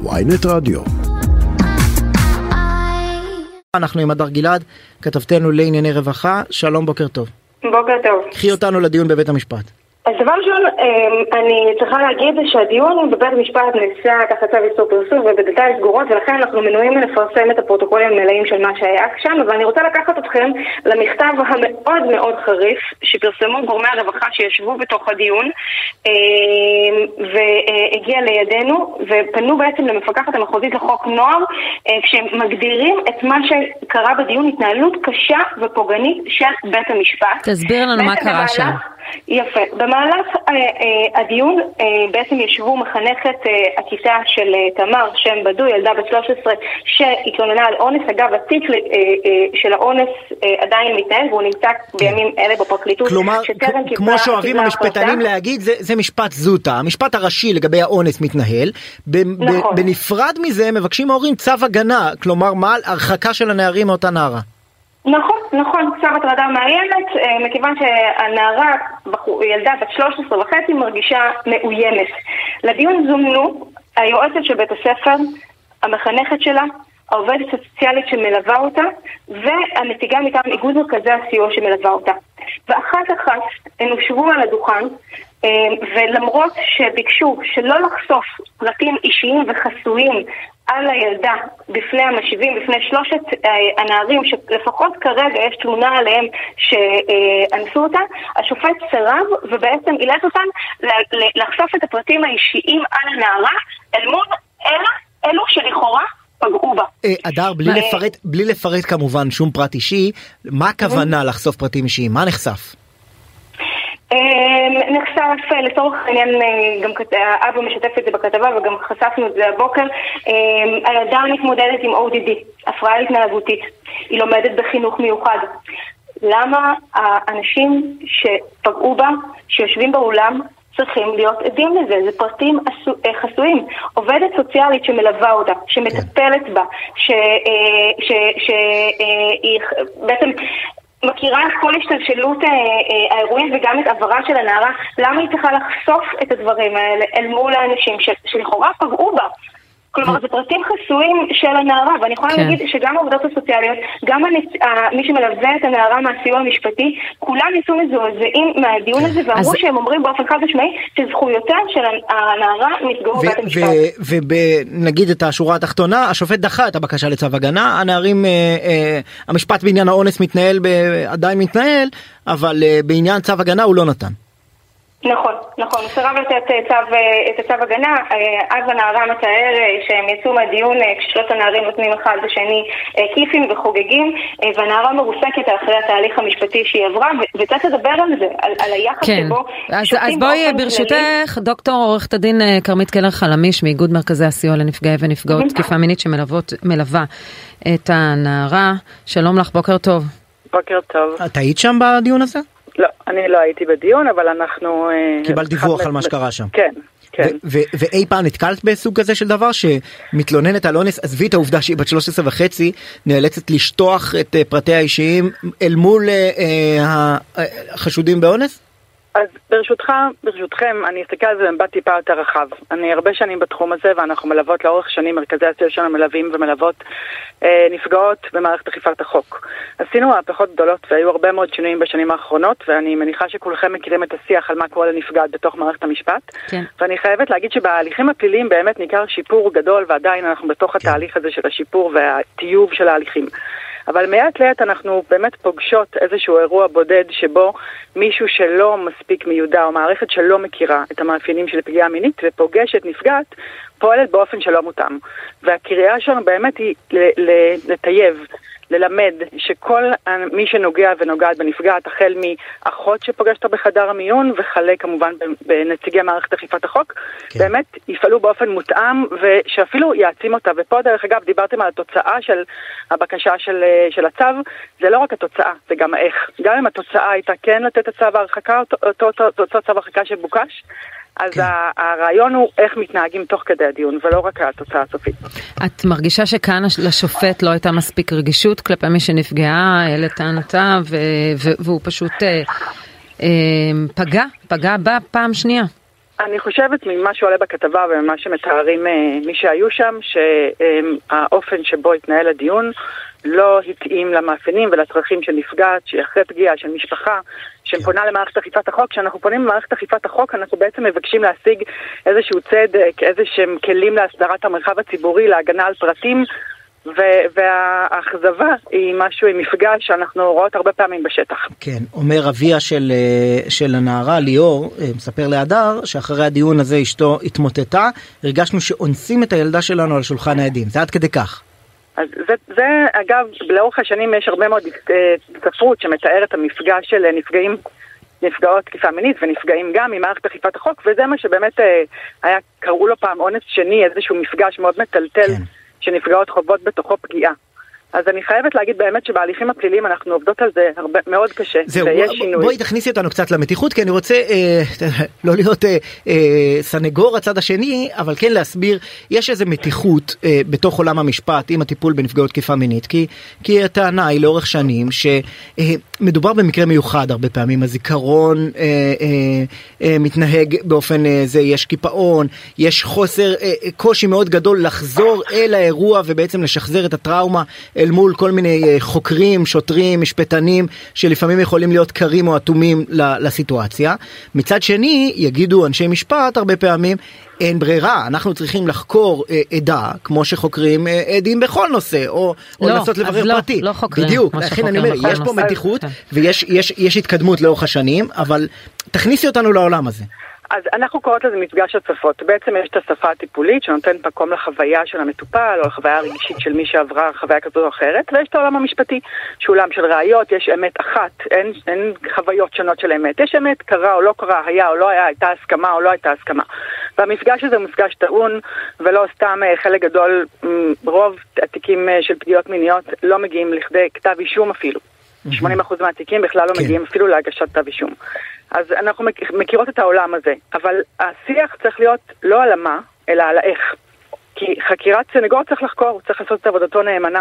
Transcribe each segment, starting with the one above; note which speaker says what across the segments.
Speaker 1: ויינט רדיו.
Speaker 2: אנחנו עם הדר גלעד, כתבתנו לענייני רווחה, שלום בוקר טוב.
Speaker 3: בוקר טוב.
Speaker 2: קחי אותנו לדיון בבית המשפט.
Speaker 3: אז דבר ראשון, אמ, אני צריכה להגיד שהדיון בבית המשפט נעשה תחת צו איסור פרסום ובדלתיים סגורות ולכן אנחנו מנועים מלפרסם את הפרוטוקולים המלאים של מה שהיה שם אבל אני רוצה לקחת אתכם למכתב המאוד מאוד חריף שפרסמו גורמי הרווחה שישבו בתוך הדיון אמ, והגיע לידינו ופנו בעצם למפקחת המחוזית לחוק נוער אה, כשהם מגדירים את מה שקרה בדיון התנהלות קשה ופוגענית של בית המשפט.
Speaker 4: תסביר לנו מה קרה שם.
Speaker 3: יפה. במהלך אה, אה, הדיון אה, בעצם ישבו מחנכת אה, הכיתה של אה, תמר, שם בדוי, ילדה בת 13, שהתלוננה על אונס. אגב, התיק אה, אה, של האונס אה, עדיין מתנהל והוא נמצא כן. בימים אלה בפרקליטות.
Speaker 2: כלומר, כמו שאוהבים המשפטנים להגיד, זה, זה משפט זוטה. המשפט הראשי לגבי האונס מתנהל. נכון. בנפרד מזה מבקשים ההורים צו הגנה, כלומר, מה הרחקה של הנערים מאותה נערה.
Speaker 3: נכון, נכון, צו הטרדה מאיימת, אה, מכיוון שהנערה, ילדה בת 13 וחצי, מרגישה מאוימת. לדיון זומנו היועצת של בית הספר, המחנכת שלה, העובדת הסוציאלית שמלווה אותה, והנציגה מטעם איגוד מרכזי הסיוע שמלווה אותה. ואחת אחת הן הושבו על הדוכן, אה, ולמרות שביקשו שלא לחשוף פרטים אישיים וחסויים על הילדה בפני המשיבים, בפני שלושת אה, הנערים שלפחות כרגע יש תלונה עליהם שאנסו אותה, השופט סירב ובעצם אילץ אותם לחשוף את הפרטים האישיים על הנערה אל מול אלה, אלו שלכאורה פגעו בה.
Speaker 2: אה, הדר, בלי, לפרט, בלי לפרט כמובן שום פרט אישי, מה הכוונה לחשוף פרטים אישיים? מה נחשף?
Speaker 3: אמ, נחשף אה, לצורך העניין, אה, גם האבא משתף את זה בכתבה וגם חשפנו את זה הבוקר, אמ, הילדה מתמודדת עם ODD, הפרעה התנהגותית, היא לומדת בחינוך מיוחד. למה האנשים שפגעו בה, שיושבים באולם, צריכים להיות עדים לזה, זה פרטים אה, חסויים. עובדת סוציאלית שמלווה אותה, שמטפלת בה, שהיא בעצם מכירה את כל השתלשלות אה, אה, האירועים וגם את עברה של הנערה, למה היא צריכה לחשוף את הדברים האלה אל מול האנשים שלכאורה פגעו בה? כלומר, זה פרטים חסויים של הנערה, ואני יכולה כן. להגיד שגם העובדות הסוציאליות, גם הנצ... מי שמלווה את הנערה מהסיוע המשפטי, כולם יצאו מזועזעים מהדיון הזה, ואמרו אז... שהם אומרים באופן חד משמעי שזכויותיה של הנערה נפגעו בבית המשפט.
Speaker 2: ונגיד את השורה התחתונה, השופט דחה את הבקשה לצו הגנה, הנערים, אה, אה, המשפט בעניין האונס מתנהל, ב... עדיין מתנהל, אבל אה, בעניין צו הגנה הוא לא נתן.
Speaker 3: נכון, נכון, הוא סירב לתת אה, צו, אה, את הצו הגנה, אה, אז הנערה מתאר שהם יצאו מהדיון כששלושת הנערים נותנים אחד לשני כיפים וחוגגים, והנערה מרוסקת אחרי התהליך המשפטי שהיא עברה, וצריך לדבר על זה, על, על היחס
Speaker 4: כן. שבו אז, אז בואי ברשותך, דוקטור עורכת הדין כרמית קלר חלמיש מאיגוד מרכזי הסיוע לנפגעי ונפגעות תקיפה מינית שמלווה את הנערה, שלום לך, בוקר טוב.
Speaker 5: בוקר טוב.
Speaker 2: את היית שם בדיון הזה?
Speaker 5: אני לא הייתי בדיון, אבל אנחנו... אה,
Speaker 2: קיבלת דיווח על מה שקרה שם.
Speaker 5: כן. כן.
Speaker 2: ואי פעם נתקלת בסוג כזה של דבר שמתלוננת על אונס עזבי את העובדה שהיא בת 13 וחצי נאלצת לשטוח את אה, פרטיה האישיים אל מול אה, החשודים באונס?
Speaker 5: אז ברשותך, ברשותכם, אני אסתכל על זה במבט טיפה יותר רחב. אני הרבה שנים בתחום הזה, ואנחנו מלוות לאורך שנים, מרכזי הסיוע שלנו מלווים ומלוות אה, נפגעות במערכת אכיפת החוק. עשינו מהפכות גדולות והיו הרבה מאוד שינויים בשנים האחרונות, ואני מניחה שכולכם מכירים את השיח על מה קורה לנפגעת בתוך מערכת המשפט. כן. ואני חייבת להגיד שבהליכים הפליליים באמת ניכר שיפור גדול, ועדיין אנחנו בתוך כן. התהליך הזה של השיפור והטיוב של ההליכים. אבל מעת לעת אנחנו באמת פוגשות איזשהו אירוע בודד שבו מישהו שלא מספיק מיודע או מערכת שלא מכירה את המאפיינים של פגיעה מינית ופוגשת נפגעת פועלת באופן שלא מותאם. והקריאה שלנו באמת היא לטייב ללמד שכל מי שנוגע ונוגעת בנפגעת, החל מאחות שפוגשת בחדר המיון, וכלה כמובן בנציגי מערכת אכיפת החוק, כן. באמת יפעלו באופן מותאם ושאפילו יעצים אותה. ופה דרך אגב דיברתם על התוצאה של הבקשה של, של הצו, זה לא רק התוצאה, זה גם איך. גם אם התוצאה הייתה כן לתת את צו ההרחקה, אותו, אותו, אותו, אותו צו הרחקה שבוקש, אז כן. הרעיון הוא איך מתנהגים תוך כדי הדיון, ולא רק התוצאה הסופית.
Speaker 4: את מרגישה שכאן לשופט לא הייתה מספיק רגישות כלפי מי שנפגעה, אלה טענתה, והוא פשוט אה, אה, פגע, פגע בה פעם שנייה.
Speaker 5: אני חושבת ממה שעולה בכתבה וממה שמתארים מי שהיו שם, שהאופן שבו התנהל הדיון לא התאים למאפיינים ולצרכים של נפגעת, שהיא אחרי פגיעה של משפחה, שפונה כן. למערכת אכיפת החוק. כשאנחנו פונים למערכת אכיפת החוק, אנחנו בעצם מבקשים להשיג איזשהו צדק, איזה שהם כלים להסדרת המרחב הציבורי, להגנה על פרטים. והאכזבה היא משהו עם מפגש שאנחנו רואות הרבה פעמים בשטח.
Speaker 2: כן, אומר אביה של, אה, של הנערה ליאור, אה, מספר להדר, שאחרי הדיון הזה אשתו התמוטטה, הרגשנו שאונסים את הילדה שלנו על שולחן העדים, זה עד כדי כך.
Speaker 5: אז זה, זה אגב, לאורך השנים יש הרבה מאוד אה, ספרות שמתארת את המפגש של נפגעים, נפגעות תקיפה מינית ונפגעים גם ממערכת אכיפת החוק, וזה מה שבאמת היה, קראו לו פעם אונס שני, איזשהו מפגש מאוד מטלטל. כן. שנפגעות חוות בתוכו פגיעה. אז אני חייבת להגיד באמת שבהליכים הפליליים אנחנו עובדות על זה הרבה, מאוד קשה,
Speaker 2: זהו, ויש בוא, שינוי. בואי תכניסי אותנו קצת למתיחות, כי אני רוצה אה, לא להיות אה, אה, סנגור הצד השני, אבל כן להסביר, יש איזה מתיחות אה, בתוך עולם המשפט עם הטיפול בנפגעות תקיפה מינית, כי, כי הטענה היא לאורך שנים שמדובר אה, במקרה מיוחד הרבה פעמים, הזיכרון אה, אה, אה, מתנהג באופן אה, זה, יש קיפאון, יש חוסר, אה, קושי מאוד גדול לחזור אל האירוע ובעצם לשחזר את הטראומה. אל מול כל מיני אה, חוקרים, שוטרים, משפטנים, שלפעמים יכולים להיות קרים או אטומים לסיטואציה. מצד שני, יגידו אנשי משפט הרבה פעמים, אין ברירה, אנחנו צריכים לחקור אה, עדה כמו שחוקרים אה, עדים בכל נושא, או, או
Speaker 4: לא,
Speaker 2: לנסות לברר
Speaker 4: לא,
Speaker 2: פרטי.
Speaker 4: לא חוקרים.
Speaker 2: בדיוק, לכן אני אומר, יש פה מתיחות כן. ויש יש, יש התקדמות לאורך השנים, אבל תכניסי אותנו לעולם הזה.
Speaker 5: אז אנחנו קוראות לזה מפגש הצפות. בעצם יש את השפה הטיפולית שנותנת מקום לחוויה של המטופל או לחוויה הרגשית של מי שעברה חוויה כזו או אחרת, ויש את העולם המשפטי, שהוא עולם של ראיות, יש אמת אחת, אין, אין חוויות שונות של אמת. יש אמת, קרה או לא קרה, היה או לא היה, הייתה הסכמה או לא הייתה הסכמה. והמפגש הזה הוא מפגש טעון, ולא סתם אה, חלק גדול, רוב התיקים אה, של פגיעות מיניות לא מגיעים לכדי כתב אישום אפילו. 80% מהתיקים בכלל לא כן. מגיעים אפילו להגשת כתב אישום. אז אנחנו מכירות את העולם הזה, אבל השיח צריך להיות לא על המה, אלא על האיך. כי חקירת סנגור צריך לחקור, הוא צריך לעשות את עבודתו נאמנה.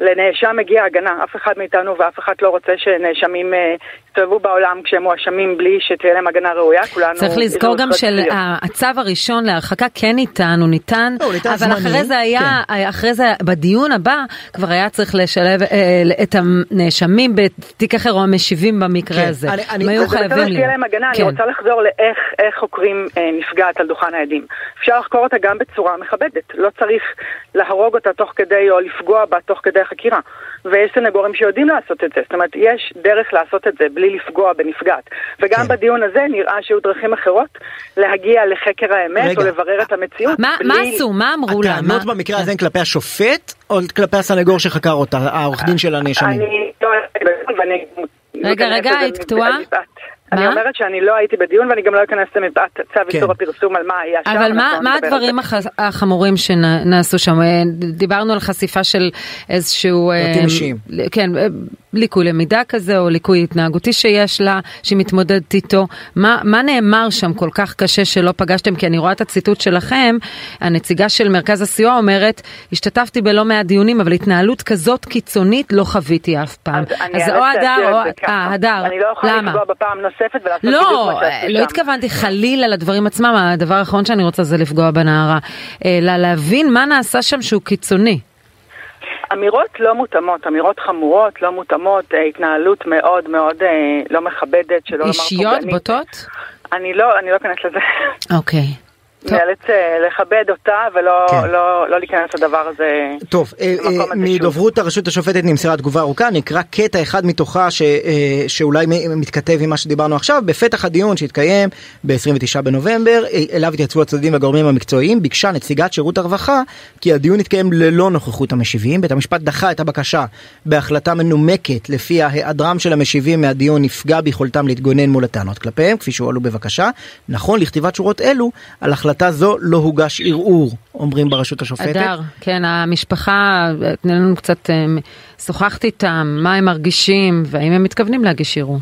Speaker 5: לנאשם מגיע הגנה, אף אחד מאיתנו ואף אחד לא רוצה שנאשמים אה, יסתובבו בעולם כשהם מואשמים בלי שתהיה להם הגנה ראויה, כולנו...
Speaker 4: צריך לזכור גם שהצו הראשון להרחקה כן ניתן, הוא ניתן, לא, אבל זמני, אחרי זה היה, כן. אחרי זה בדיון הבא כבר היה צריך לשלב אה, את הנאשמים בתיק אחר או המשיבים במקרה כן. הזה. אני,
Speaker 5: אני, היו חייבים לי. להם הגנה, כן. אני רוצה לחזור לאיך חוקרים אה, נפגעת על דוכן העדים. אפשר לחקור אותה גם בצורה מכבדת, לא צריך להרוג אותה תוך כדי או לפגוע בה תוך כדי החקירה. ויש סנגורים שיודעים לעשות את זה, זאת אומרת, יש דרך לעשות את זה בלי לפגוע בנפגעת. וגם כן. בדיון הזה נראה שהיו דרכים אחרות להגיע לחקר האמת רגע. או לברר את המציאות.
Speaker 4: מה, בלי... מה עשו? מה אמרו לה?
Speaker 2: הטענות מה... במקרה הזה הן כלפי השופט או כלפי הסנגור שחקר אותה, העורך דין של הנאשמים?
Speaker 5: אני לא...
Speaker 4: רגע, רגע, היית קטועה?
Speaker 5: אני אומרת שאני לא הייתי בדיון ואני גם לא אכנס למפאת צו כן. איסור הפרסום על מה היה שם.
Speaker 4: אבל מה, מה הדברים החמורים שנעשו שם? דיברנו על חשיפה של איזשהו...
Speaker 2: פרטים אישיים.
Speaker 4: כן, ליקוי למידה כזה או ליקוי התנהגותי שיש לה, שהיא מתמודדת איתו. מה, מה נאמר שם כל כך קשה שלא פגשתם? כי אני רואה את הציטוט שלכם, הנציגה של מרכז הסיוע אומרת, השתתפתי בלא מעט דיונים, אבל התנהלות כזאת קיצונית לא חוויתי אף פעם. אז, אז או הדר או... אה, הדר,
Speaker 5: אני לא נוספת ולעשות
Speaker 4: לא, בדיוק מה שעשו שם. לא התכוונתי חלילה לדברים עצמם, הדבר האחרון שאני רוצה זה לפגוע בנערה. אלא להבין מה נעשה שם שהוא קיצוני.
Speaker 5: אמירות לא מותאמות, אמירות חמורות, לא מותאמות, אה, התנהלות מאוד מאוד אה, לא מכבדת, שלא לומר
Speaker 4: פוגענית. אישיות, בוטות?
Speaker 5: אני לא, אני לא אכנס לזה.
Speaker 4: אוקיי. Okay.
Speaker 5: נאלץ אה, לכבד אותה ולא כן. לא, לא להיכנס לדבר הזה.
Speaker 2: טוב, אה, אה, מדוברות הרשות השופטת נמסרה תגובה ארוכה, נקרא קטע אחד מתוכה ש, שאולי מתכתב עם מה שדיברנו עכשיו. בפתח הדיון שהתקיים ב-29 בנובמבר, אליו התייצבו הצדדים והגורמים המקצועיים, ביקשה נציגת שירות הרווחה כי הדיון יתקיים ללא נוכחות המשיבים. בית המשפט דחה את הבקשה בהחלטה מנומקת לפיה היעדרם של המשיבים מהדיון יפגע ביכולתם להתגונן מול הטענות כלפיהם, כפי שהועלו בבקשה. נכון לכתיבת שורות אלו על החלטה בהחלטה זו לא הוגש ערעור, אומרים ברשות השופטת.
Speaker 4: אדר, כן, המשפחה, תני לנו קצת, אה, שוחחת איתם, מה הם מרגישים, והאם הם מתכוונים להגיש ערעור.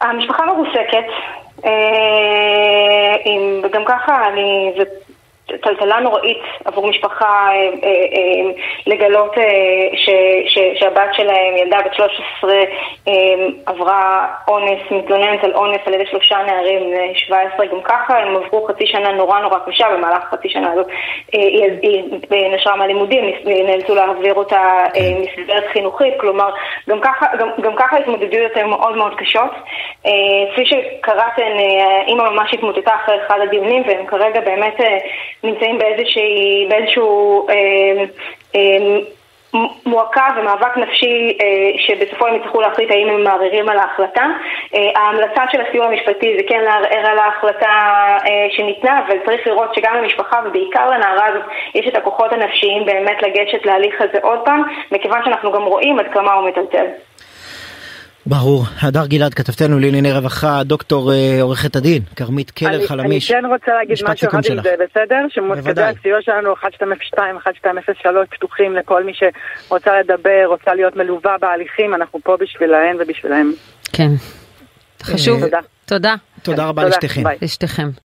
Speaker 3: המשפחה מרוסקת, אה, וגם ככה אני, זה טלטלה נוראית עבור משפחה אה, אה, לגלות ש, ש, שהבת שלהם, ילדה בת 13, עברה אונס, מתלוננת על אונס על ידי שלושה נערים בני 17, גם ככה הם עברו חצי שנה נורא נורא קשה, במהלך חצי שנה הזאת היא, היא נשרה מהלימודים, נאלצו להעביר אותה מסגרת חינוכית, כלומר גם ככה, גם, גם ככה ההתמודדויות הן מאוד מאוד קשות. כפי שקראתן, האימא ממש התמוטטה אחרי אחד הדיונים והם כרגע באמת נמצאים באיזשהו אה, אה, מועקה ומאבק נפשי אה, שבסופו הם יצטרכו להחליט האם הם מערערים על ההחלטה. אה, ההמלצה של הסיוע המשפטי זה כן לערער על ההחלטה אה, שניתנה, אבל צריך לראות שגם למשפחה ובעיקר לנערה הזאת יש את הכוחות הנפשיים באמת לגשת להליך הזה עוד פעם, מכיוון שאנחנו גם רואים עד כמה הוא מטלטל.
Speaker 2: ברור. הדר גלעד, כתבתנו לענייני רווחה, דוקטור אה, עורכת הדין, כרמית קלר חלמיש.
Speaker 5: אני כן רוצה להגיד משהו אחד עם זה, בסדר? שמוקדי הסיוע שלנו 1202, 1203 פתוחים לכל מי שרוצה לדבר, רוצה להיות מלווה בהליכים, אנחנו פה בשבילהם ובשבילהם.
Speaker 4: כן. חשוב. תודה. תודה.
Speaker 2: תודה רבה לשתיכם.
Speaker 4: לשתיכם.